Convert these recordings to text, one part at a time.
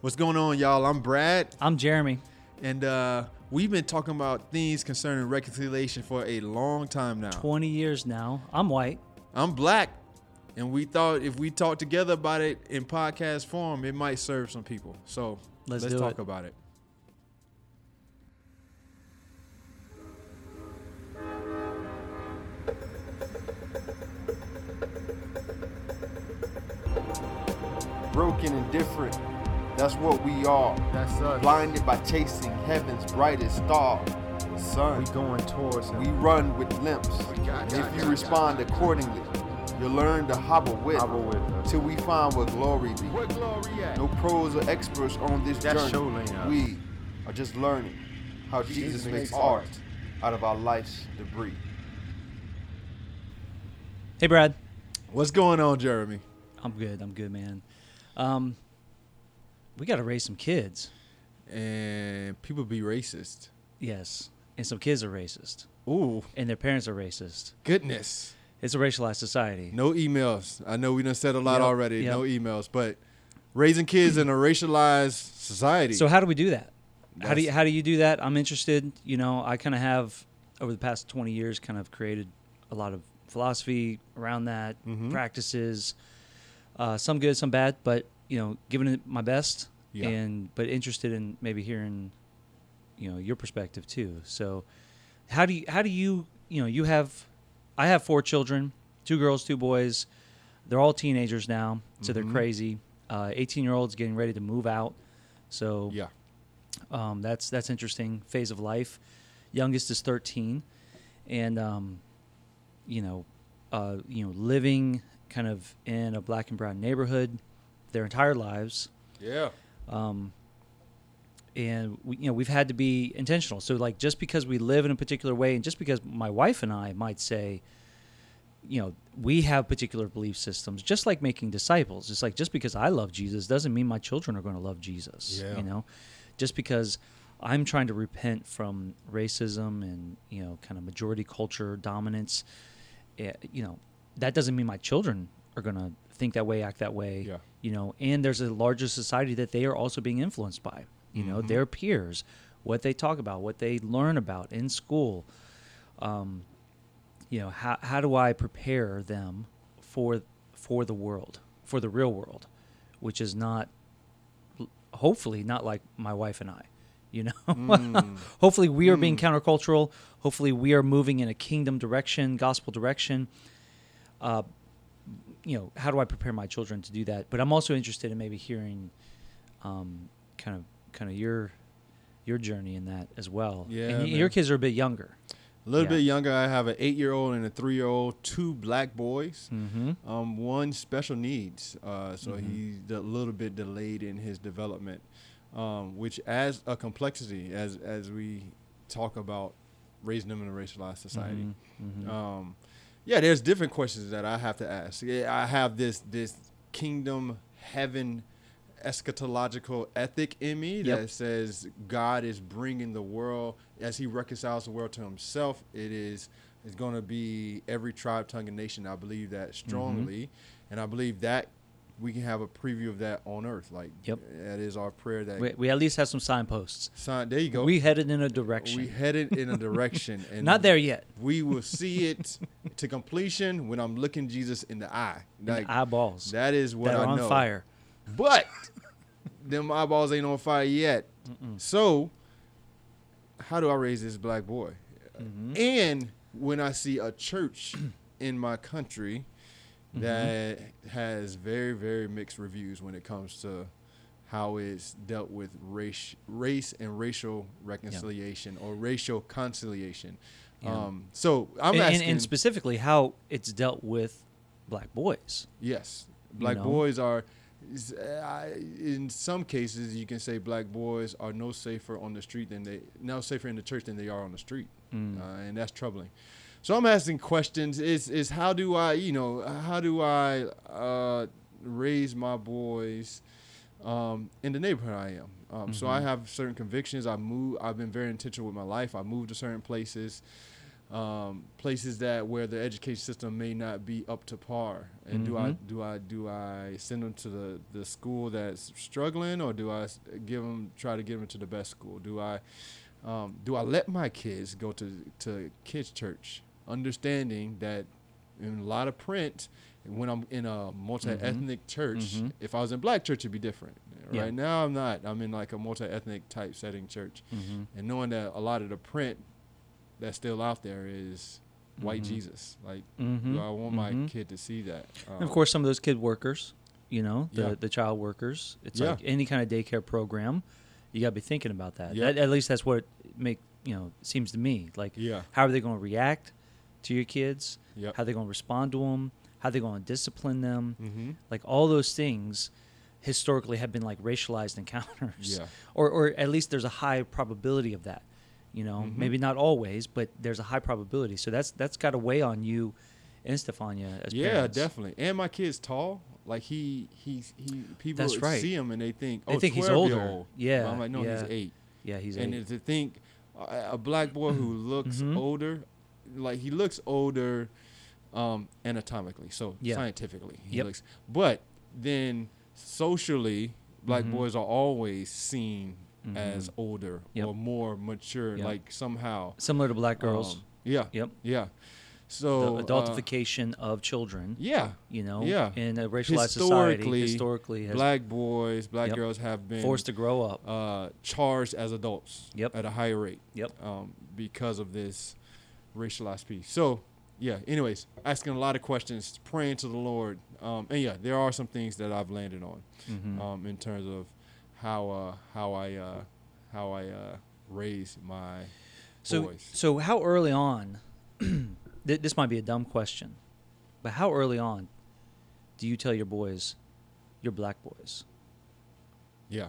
What's going on, y'all? I'm Brad, I'm Jeremy. and uh, we've been talking about things concerning reconciliation for a long time now. 20 years now. I'm white. I'm black, and we thought if we talked together about it in podcast form, it might serve some people. So Let's let's talk it. about it. broken and different. That's what we are. That's us. Blinded by chasing heaven's brightest star. Son, We going towards him. we run with limps. got- If you respond accordingly, you'll learn to hobble with. Hobble with us. Till we find where glory be. Where glory at? No pros or experts on this That's journey. your lane. We are just learning how Jesus, makes art out of our life's debris. Hey, Brad. What's going on, Jeremy? I'm good. I'm good, man. Um, we got to raise some kids. And people be racist. Yes. And some kids are racist. Ooh, And their parents are racist. goodness. It's a racialized society. No emails. I know we done said a lot Yep, already. yep. No emails, but raising kids in a racialized society. So how do we do that? How do you, how do you do that? I'm interested. You know, I kind of have over the past 20 years kind of created a lot of philosophy around that, Mhm. practices, uh, some good, some bad, but you know, giving it my best Yeah. and but interested in maybe hearing you know your perspective too. So how do you how do you you know you have I have four children, two girls, two boys. They're all teenagers now, so they're Mhm. crazy. 18 year olds getting ready to move out. So yeah. um, that's that's interesting phase of life. Youngest is 13, and um, you know, uh, you know, living kind of in a black and brown neighborhood their entire lives. Yeah. Um, and we, you know, we've had to be intentional. So, like, just because we live in a particular way, and just because my wife and I might say, you know, we have particular belief systems, just like making disciples. It's like just because I love Jesus doesn't mean my children are going to love Jesus. Yeah. You know, just because I'm trying to repent from racism and you know, kind of majority culture dominance, eh, you know, that doesn't mean my children are going to think that way, act that way. Yeah. You know, and there's a larger society that they are also being influenced by. You know, Mhm. their peers, what they talk about, what they learn about in school. Um, you know, how how do I prepare them for for the world, for the real world, which is not, hopefully, not like my wife and I. You know, Mm. hopefully we are being Mm. countercultural. Hopefully we are moving in a kingdom direction, gospel direction. Uh, you know, how do I prepare my children to do that? But I'm also interested in maybe hearing, um, kind of, kind of your, your journey in that as well. Yeah, and man. your kids are a bit younger. A little Yeah. bit younger, I have an eight-year-old and a three-year-old, two black boys. Mm-hmm. Um, one special needs, uh, so Mhm. he's a little bit delayed in his development, um, which adds a complexity as as we talk about raising them in a racialized society. Mm-hmm. Um, yeah, there's different questions that I have to ask. Yeah, I have this this kingdom heaven eschatological ethic in me Yep. that says God is bringing the world as He reconciles the world to Himself. It is it's going to be every tribe, tongue, and nation. I believe that mm-hmm. strongly, and I believe that we can have a preview of that on earth. Like, Yep. that is our prayer. That we, we at least have some signposts. sign. There you go. We headed in a direction. we headed in a direction, and Not there yet. we will see it to completion when I'm looking Jesus in the eye. Like eyeballs that is what that are I on know. fire. But them eyeballs ain't on fire yet. Mm-mm. So how do I raise this black boy? Mhm. And when I see a church in my country Mm-hmm. that has very very mixed reviews when it comes to how it's dealt with race race and racial reconciliation or racial conciliation. Yeah. Um, so I'm and, asking and specifically how it's dealt with black boys. Yes, black know? boys are. In some cases, you can say black boys are no safer on the street than they now safer in the church than they are on the street, Mm. uh, and that's troubling. So I'm asking questions. Is is how do I you know how do I uh, raise my boys um, in the neighborhood I am? Um, So I Mhm. have certain convictions. I move. I've been very intentional with my life. I moved to certain places. um, places that where the education system may not be up to par and do i Mhm. do i do i send them to the the school that's struggling or do I give them try to get them to the best school do i um, do i let my kids go to to kids church understanding that in a lot of print when i'm in a multi-ethnic church Mhm. if i was in black church it'd be different Yeah. right now i'm not i'm in like a multi-ethnic type setting church Mm-hmm. and knowing that a lot of the print that's still out there is white Mhm. Jesus. Like, Mm-hmm. do I want my Mhm. kid to see that? And of Um, course, some of those kid workers, you know, the Yeah. the child workers. It's Yeah. like any kind of daycare program, you got to be thinking about that. That- At least that's what it make you know seems to me. Like, Yeah. how are they going to react to your kids? Yep. How they're going to respond to them? How they're going to discipline them? Mm-hmm. Like all those things historically have been like racialized encounters. Yeah. Or or at least there's a high probability of that. You know, Mhm. maybe not always, but there's a high probability. So that's that's got to weigh on you and Stefania as Yeah, parents. definitely. And my kid's tall. Like he, he's he. People That's right. see him and they think, They oh, think he's 12 year older. old. Yeah, But I'm like, no, yeah. he's eight. Yeah, he's and eight. to think a a black boy who looks Mhm. older, like he looks older, um, anatomically, so Yeah. scientifically he Yep. looks. But then socially, black Mhm. boys are always seen as Mhm. older Yep. or more mature, Yep. like somehow. Similar to black girls. Um, yeah. yep. Yeah. So the uh, adultification of children. yeah, You know, Yeah. in a racialized society, Historically, historically has black boys, black Yep. girls have been forced to grow up. uh, charged as adults Yep. at a higher rate. Yep. Um, because of this racialized piece. So, yeah. Anyways, asking a lot of questions, praying to the Lord, um, and yeah, there are some things that I've landed on Mhm. um, in terms of how uh, how I uh, how I uh, raise my so, boys. so how early on? th- this might be a dumb question, but how early on do you tell your boys you're black boys? Yeah.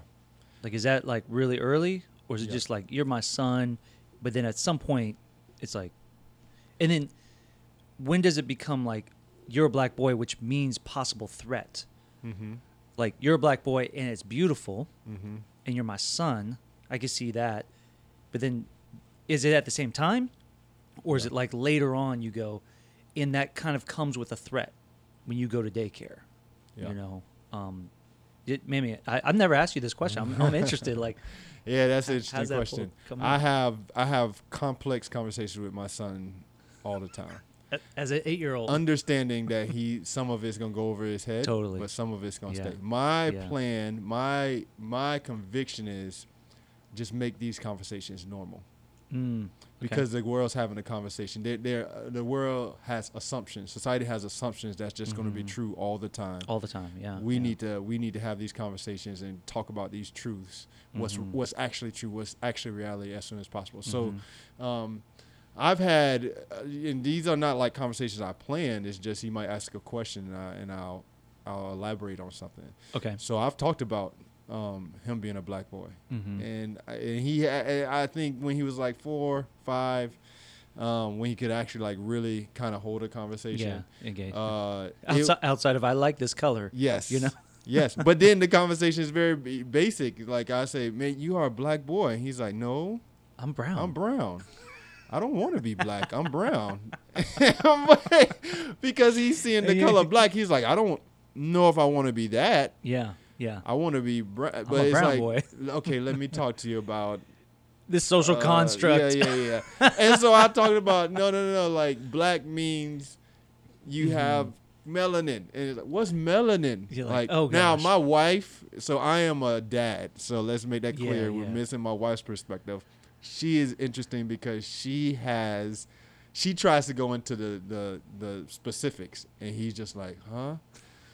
Like, is that like really early, or is it Yeah. just like you're my son? But then at some point, it's like, and then when does it become like you're a black boy, which means possible threat? Mm-hmm. Like you're a black boy and it's beautiful, Mm-hmm. and you're my son. I can see that, but then is it at the same time, or is it like later on you go, and that kind of comes with a threat when you go to daycare? Yeah. You know, um, it, maybe I, I've never asked you this question. I'm, I'm interested. Like, Yeah, that's an interesting that question. I have I have complex conversations with my son all the time. as an eight year old, understanding that he some of it's gonna go over his head Totally. but some of it's gonna Yeah. stay my Yeah. plan my my conviction is just make these conversations normal mm, because the world's having a conversation They're, they're, uh, the world has assumptions society has assumptions that's just going to be true all the time all the time. Yeah, we yeah. need to we need to have these conversations and talk about these truths what's Mhm. what's actually true what's actually reality as soon as possible so Mhm. um, I've had, uh, and these are not like conversations I planned. It's just he might ask a question and, I, and I'll I'll elaborate on something. okay. So I've talked about um, him being a black boy, Mm-hmm. and, I- and he I I think when he was like four, five, um, when he could actually like really kind of hold a conversation, yeah, engage. Uh, it- outside, outside of I like this color. yes, you know? yes, but then the conversation is very basic. Like I say, man, you are a black boy. And he's like, no, I'm brown. I'm brown. I don't want to be black. I'm brown. Because he's seeing the Yeah. color black. He's like, I don't know if I want to be that. yeah, yeah. I want to be brown. But a it's brown like, boy. okay, let me talk to you about This social uh, construct. Yeah, yeah, yeah. and so I talked about no, no, no, no. Like black means you Mhm. have melanin. And it's like, what's melanin? You're like, oh, now my wife. So I am a dad. So let's make that Yeah, clear. We're yeah. missing my wife's perspective. She is interesting because she has. She tries to go into the the the specifics, and he's just like, huh.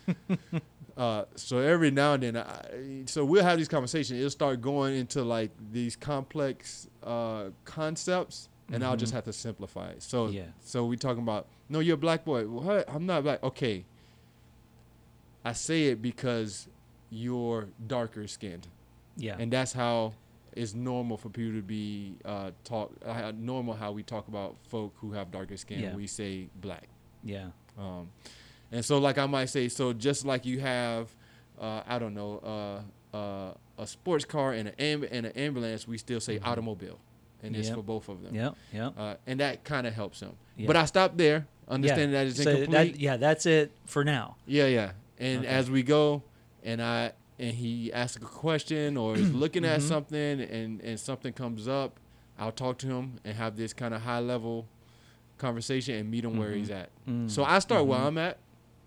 Uh, so every now and then, I, so we'll have these conversations. It'll start going into like these complex uh, concepts, and I'll just Mhm. have to simplify it. So, Yeah. so we talking about no, you're a black boy. What? I'm not black. Okay. I say it because you're darker skinned, yeah. and that's how it's normal for people to be uh, talk. Uh, normal how we talk about folk who have darker skin. Yeah. We say black. yeah. Um, and so, like I might say, so just like you have, uh, I don't know, uh, uh, a sports car and an amb- and an ambulance, we still say Mhm. automobile. and it's for both of them. Yeah, yeah. Uh, and that kind of helps them. Yeah. But I stopped there, understanding that it's So incomplete. that- yeah, that's it for now. Yeah, yeah. And Okay. as we go, and I and he asks a question or is looking at Mhm. something, and and something comes up, I'll talk to him and have this kind of high level conversation and meet him where Mhm. he's at. Mm, So I start where mhm. I'm at,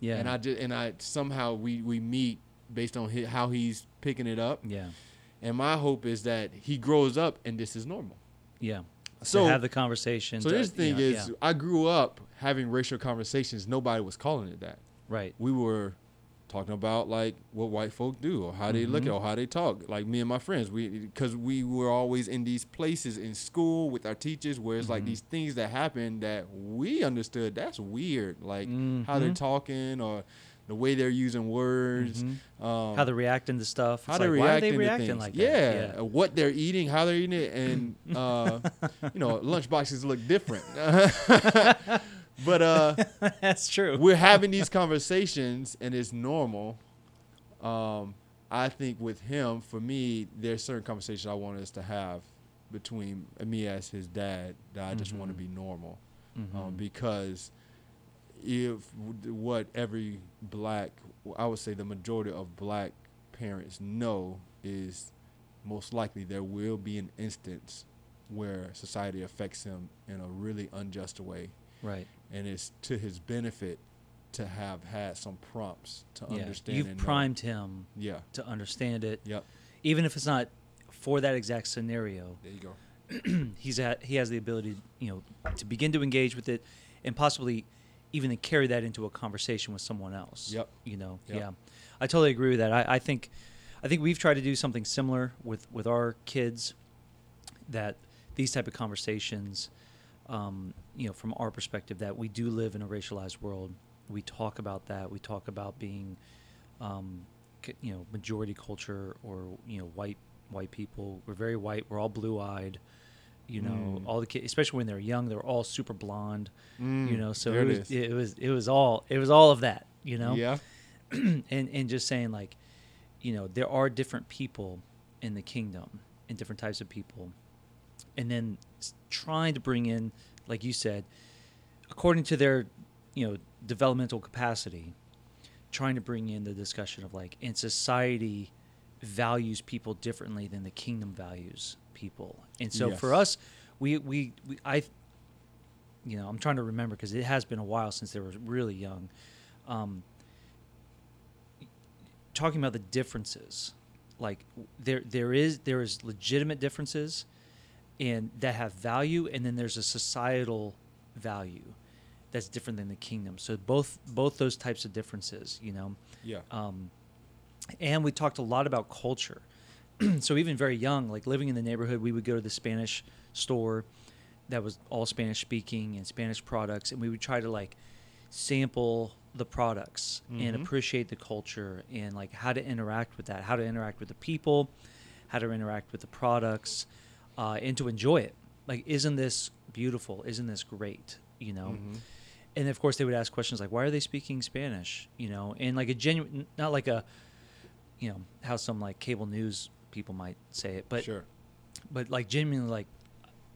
Yeah. and I just and I somehow we we meet based on hi how he's picking it up. yeah. And my hope is that he grows up and this is normal. Yeah. So to have the conversation. so this thing yeah, is, yeah. I grew up having racial conversations. Nobody was calling it that. right. we were talking about like what white folk do or how they look at or how they talk like me and my friends we because we were always in these places in school with our teachers where it's like Mhm. these things that happen that we understood that's weird like how they're Mhm. talking or the way they're using words Mhm. um, how they're reacting to stuff. how they're like, why are reacting they to reacting things. like yeah, that? uh, what they're eating, how they're eating it, and uh, you know, lunchboxes look different. but uh, That's true. we're having these conversations and it's normal. Um, I think with him, for me, there's certain conversations I want us to have between me as his dad that I just want to be normal. Um, Mhm. because if what every black, I would say the majority of black parents know is most likely there will be an instance where society affects him in a really unjust way right. And it's to his benefit to have had some prompts to Yeah. understand. You've and know. primed him Yeah. to understand it, Yep. even if it's not for that exact scenario. There you go. he's at he has the ability, you know, to begin to engage with it, and possibly even to carry that into a conversation with someone else. Yep. You know. Yep. Yeah. I totally agree with that. I, I think, I think we've tried to do something similar with with our kids. That these type of conversations, um, you know, from our perspective, that we do live in a racialized world. We talk about that. We talk about being, um, you know, majority culture or you know, white white people. We're very white. We're all blue eyed. You know, Mm. all the kids, especially when they're young, they're all super blonde. you Mm, know, so it it was, is. it was it was all it was all of that. You know, Yeah. and and just saying like, you know, there are different people in the kingdom and different types of people, and then trying to bring in, like you said, according to their, you know, developmental capacity, trying to bring in the discussion of like, and society, values people differently than the kingdom values people, and so for us, we we, we I. You know, I'm trying to remember because it has been a while since they were really young. Um, talking about the differences like there there is there is legitimate differences and that have value and then there's a societal value that's different than the kingdom so both both those types of differences you know Yeah. um, and we talked a lot about culture so even very young like living in the neighborhood we would go to the spanish store that was all spanish speaking and spanish products and we would try to like sample the products and Mhm. appreciate the culture and like how to interact with that how to interact with the people how to interact with the products uh, and to enjoy it. Like isn't this beautiful? Isn't this great? You know? Mhm. and of course they would ask questions like why are they speaking spanish? You know? And like a genuine not like a you know how some like cable news people might say it but sure. but like genuinely like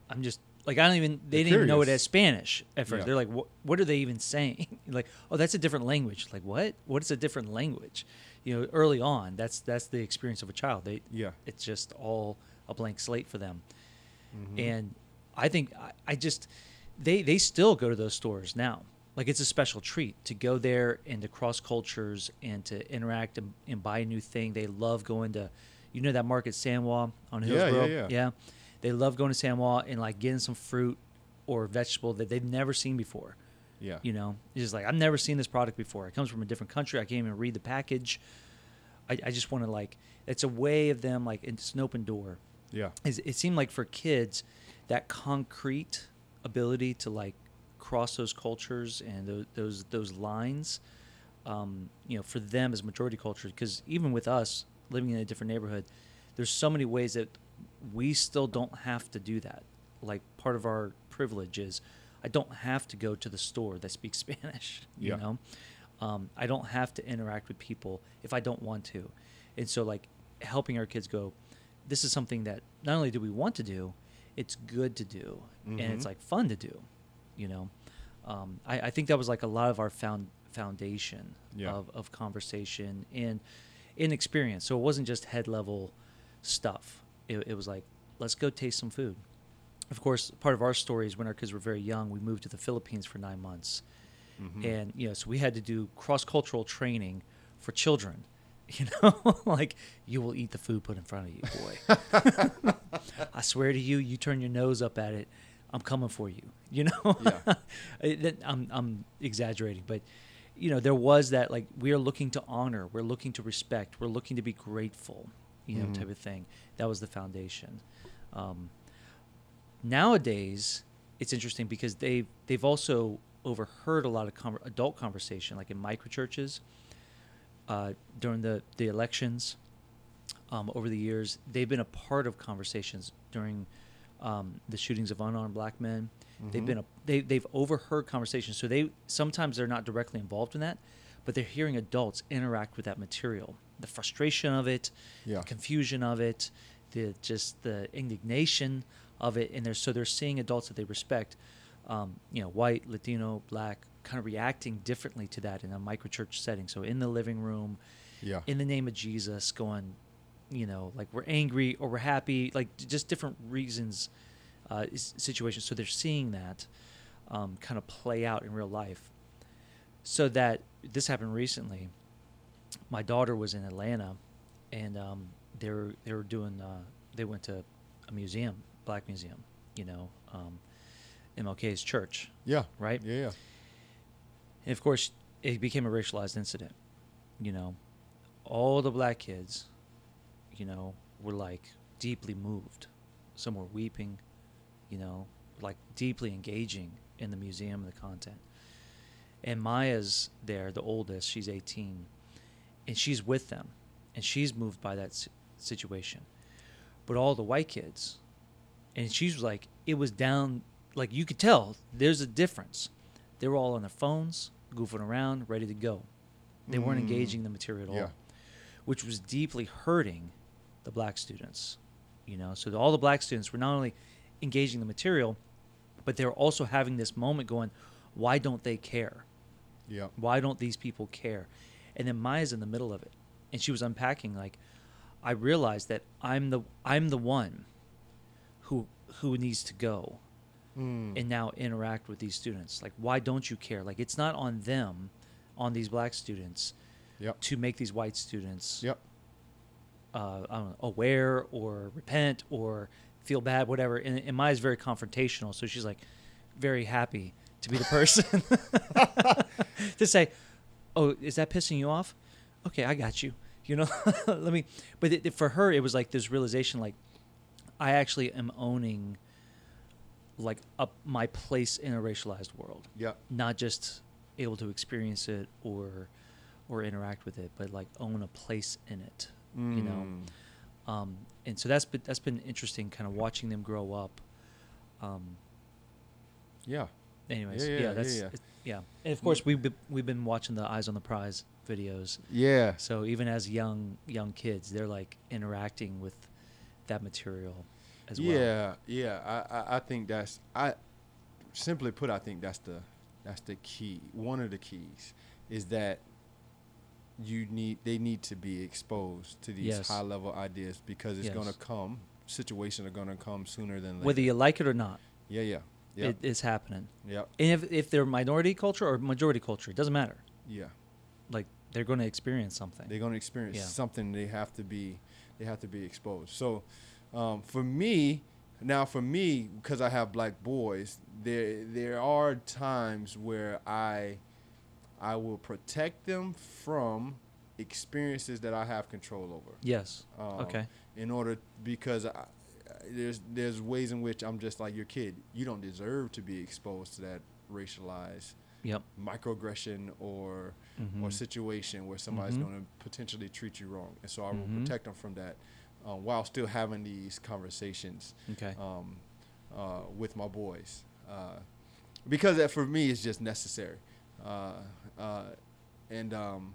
i'm just like i don't even they They're didn't even know it as spanish at first. Yeah. they're like what, what are they even saying? Like oh that's a different language. Like what? What is a different language? You know early on that's that's the experience of a child. They Yeah. it's just all a blank slate for them Mhm. and I think I, I just they they still go to those stores now. Like it's a special treat to go there and to cross cultures and to interact and, and buy a new thing. They love going to, you know, that market San Juan on Yeah, yeah, Hillsborough. yeah. They love going to San Juan and like getting some fruit or vegetable that they've never seen before. yeah. You know, it's just like I've never seen this product before. It comes from a different country. I can't even read the package. I, I just want to like it's a way of them like it's an open door Yeah. is it seemed like for kids that concrete ability to like cross those cultures and those those, those lines um, you know for them as majority culture because even with us living in a different neighborhood there's so many ways that we still don't have to do that like part of our privilege is i don't have to go to the store that speaks spanish you Yeah. know um, i don't have to interact with people if i don't want to and so like helping our kids go this is something that not only do we want to do it's good to do. And Mhm. it's like fun to do you know? Um, I, I think that was like a lot of our found foundation Yeah. of, of conversation and in experience. So it wasn't just head level stuff. It, it was like let's go taste some food. Of course part of our story is when our kids were very young we moved to the philippines for nine months. Mhm. and you know so we had to do cross-cultural training for children you know? Like you will eat the food put in front of you boy. I swear to you you turn your nose up at it i'm coming for you you know? Yeah. I'm, I'm exaggerating but you know there was that like we are looking to honor we're looking to respect we're looking to be grateful you know Mhm. type of thing. That was the foundation. Um, nowadays it's interesting because they they've also overheard a lot of conver- adult conversation like in micro churches uh, during the the elections um, over the years they've been a part of conversations during um, the shootings of unarmed black men they've Mhm. been a they, they've overheard conversations so they sometimes they're not directly involved in that but they're hearing adults interact with that material the frustration of it Yeah. the confusion of it the just the indignation of it and they're so they're seeing adults that they respect um, you know white latino black kind of reacting differently to that in a microchurch setting so in the living room Yeah. in the name of jesus going you know like we're angry or we're happy like just different reasons uh, situations so they're seeing that um, kind of play out in real life so that this happened recently my daughter was in atlanta and um, they were they were doing uh, they went to a museum black museum you know um, mlk's church yeah. right? Yeah. Yeah. And of course it became a racialized incident. You know all the black kids you know were like deeply moved. Some were weeping you know like deeply engaging in the museum and the content. And maya's there the oldest she's 18 and she's with them and she's moved by that situation. But all the white kids and she's like it was down like you could tell there's a difference they were all on their phones goofing around ready to go they weren't Mm. engaging the material at all Yeah. which was deeply hurting the black students you know so all the black students were not only engaging the material but they were also having this moment going why don't they care Yeah. why don't these people care and then maya's in the middle of it and she was unpacking like i realized that i'm the i'm the one who who needs to go Mm. and now interact with these students like why don't you care like it's not on them on these black students Yep. to make these white students Yep. uh, I don't know, aware or repent or feel bad, whatever. And, and Maya's very confrontational, so she's like very happy to be the person to say, "Oh, is that pissing you off? Okay, I got you. You know, let me." But it, for her, it was like this realization, like I actually am owning like up my place in a racialized world Yep. not just able to experience it or or interact with it, but like own a place in it. You know, Mm. um, and so that's been that's been interesting, kind of watching them grow up. Um, Yeah. anyways, Yeah, yeah, yeah, that's yeah, yeah. And of course, we've been, we've been watching the Eyes on the Prize videos. Yeah. So even as young young kids, they're like interacting with that material as well. yeah, yeah. I, I, I think that's I simply put, I think that's the that's the key. One of the keys is that you need they need to be exposed to these Yes. high level ideas because it's Yes. gonna come. Situations are gonna come sooner than later. Whether you like it or not, yeah, yeah, yeah, it, it's happening. Yeah. And if if they're minority culture or majority culture, it doesn't matter. yeah. Like they're going to experience something. They're going to experience Yeah. something. They have to be, they have to be exposed. So, um, for me, now for me, because I have black boys, there there are times where I, I will protect them from experiences that I have control over. yes. Um, okay. In order, because I, there's there's ways in which I'm just like your kid. You don't deserve to be exposed to that racialized Yep. microaggression or or Mhm. situation where somebody's Mhm. going to potentially treat you wrong, and so I will Mhm. protect them from that, uh, while still having these conversations Okay. um, uh, with my boys, uh, because that for me is just necessary, uh, uh, and um,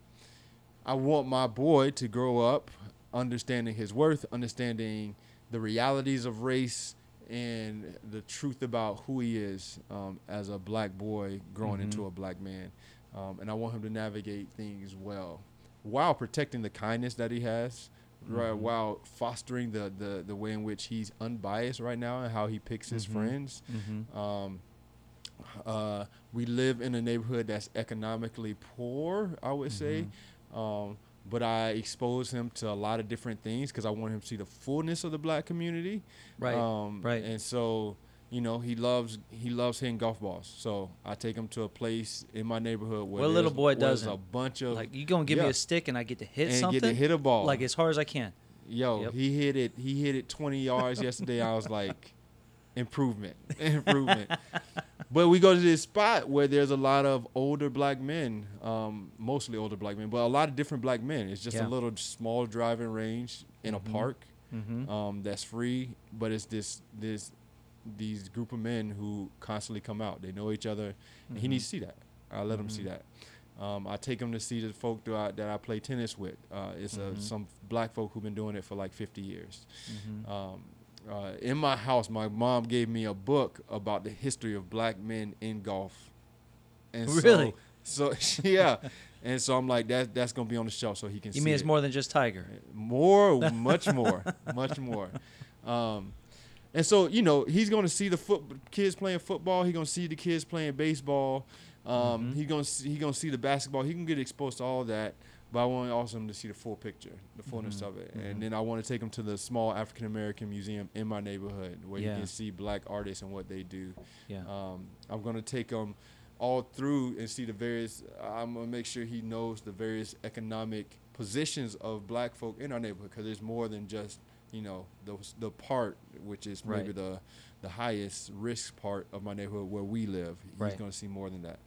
I want my boy to grow up understanding his worth, understanding the realities of race, and the truth about who he is um, as a black boy growing into Mhm. a black man. Um, and I want him to navigate things well while protecting the kindness that he has, right? Mhm. While fostering the, the, the way in which he's unbiased right now and how he picks his Mhm. friends. Mm-hmm. Um, uh, we live in a neighborhood that's economically poor, I would say. Mm-hmm. Um, but I expose him to a lot of different things because I want him to see the fullness of the black community. Right. Um, right. And so, you know, he loves he loves hitting golf balls. So I take him to a place in my neighborhood where What little boy doesn't? a bunch of like you gonna give me a stick and I get to hit and something get to hit a ball like as hard as I can. Yo, Yep. he hit it. He hit it 20 yards yesterday. I was like, improvement, improvement. but we go to this spot where there's a lot of older black men, um, mostly older black men, but a lot of different black men. It's just Yeah. a little small driving range in Mhm. a park Mm-hmm. um, that's free, but it's this this these group of men who constantly come out. They know each other, and he needs to see that. I let him see Mhm. that. Um, I take him to see the folk that I, that I play tennis with. Uh, it's Mhm. uh, some black folk who've been doing it for like 50 years. Mm-hmm. Um, uh, in my house, my mom gave me a book about the history of black men in golf. And Really? So, so yeah, and so I'm like that. That's gonna be on the shelf so he can. You see mean it's it. more than just Tiger? More, much more, much more. Um, and so you know he's going to see the foot kids playing football. He's going to see the kids playing baseball. Um, Mhm. He's going to see, he going to see the basketball. He can get exposed to all that. But I want also him to see the full picture, the fullness Mhm. of it. Mhm. And then I want to take him to the small African American museum in my neighborhood where Yeah. he can see black artists and what they do. Yeah. Um, I'm gonna take him all through and see the various. I'm gonna make sure he knows the various economic positions of black folk in our neighborhood because there's more than just you know the the part which is maybe Right. the the highest risk part of my neighborhood where we live. He's Right. gonna see more than that.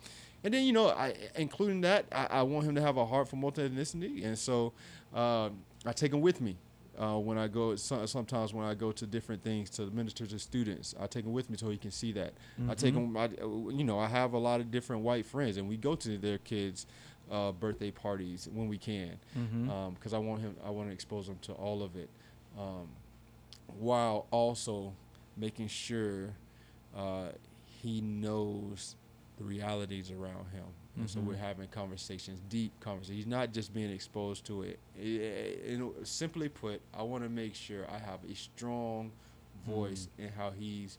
And then you know, I including that, I, I want him to have a heart for multi ethnicity, and so um, I take him with me uh, when I go. So, sometimes when I go to different things to minister to students, I take him with me so he can see that. I take Mhm. him. I, you know, I have a lot of different white friends, and we go to their kids' uh, birthday parties when we can, because I want him. I want to expose him to all of it, um, while also making sure uh, he knows the realities around him. And so Mhm. we're having conversations, deep conversations. He's not just being exposed to it. I- I- you know, simply put, I want to make sure I have a strong voice in how he's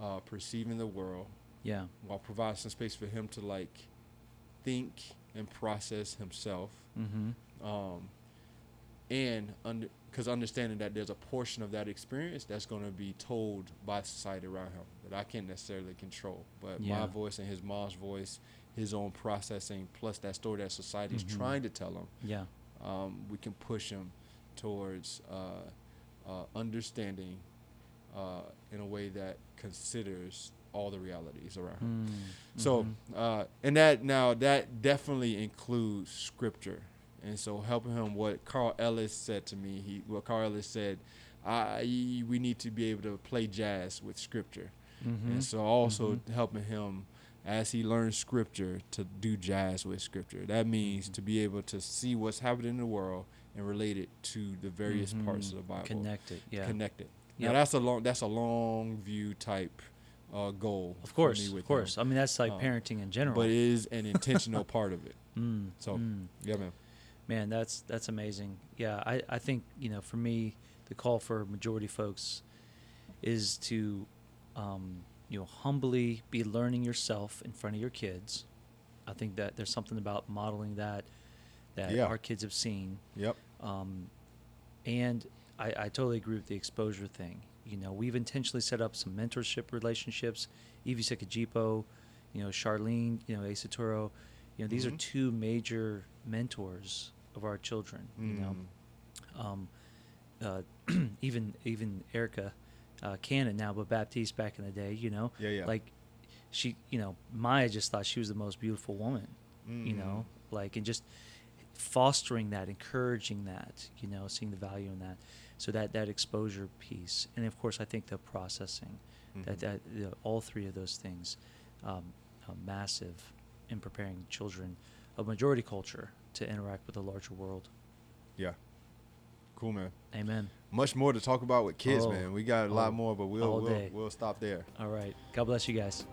uh, perceiving the world, Yeah. while providing some space for him to like think and process himself, Mm-hmm. um, and under because understanding that there's a portion of that experience that's going to be told by society around him that I can't necessarily control, but Yeah. my voice and his mom's voice, his own processing, plus that story that society's Mhm. trying to tell him, Yeah. um, we can push him towards uh, uh, understanding uh, in a way that considers all the realities around him. Mm. So, Mhm. uh, and that now that definitely includes scripture, and so helping him. What Carl Ellis said to me, he what Carl Ellis said, I we need to be able to play jazz with scripture, Mhm. and so also Mhm. helping him as he learns scripture to do jazz with scripture. That means Mhm. to be able to see what's happening in the world and relate it to the various parts of the Bible Connect it. Yeah. connect it. Yep. Now that's a long that's a long view type uh, goal. Of course. Of with him. course. I mean, that's like Um, parenting in general. but it is an intentional part of it. Mm, So- mm. Yeah, man. Man, that's that's amazing. Yeah, I, I think you know for me the call for majority folks is to um, you know humbly be learning yourself in front of your kids. I think that there's something about modeling that that Yeah. our kids have seen, Yep. um, and I, I totally agree with the exposure thing. You know, we've intentionally set up some mentorship relationships. Evie Sekajipo, you know, Charlene, you know, Asaturo. You know, these are Mhm. two major mentors of our children. You know, Mm. um, uh, even even Erica uh, Cannon now, but Baptiste back in the day. You know, Yeah, yeah. like she, you know, Maya just thought she was the most beautiful woman. You Mm. know, like and just fostering that, encouraging that. You know, seeing the value in that. So that that exposure piece, and of course, I think the processing. That Mhm. that you know, all three of those things, um, massive in preparing children of majority culture to interact with the larger world. Yeah. Cool, man. Amen. Much more to talk about with kids, Oh, man. We got a lot more, but we'll we'll, we'll stop there. All right. God bless you guys.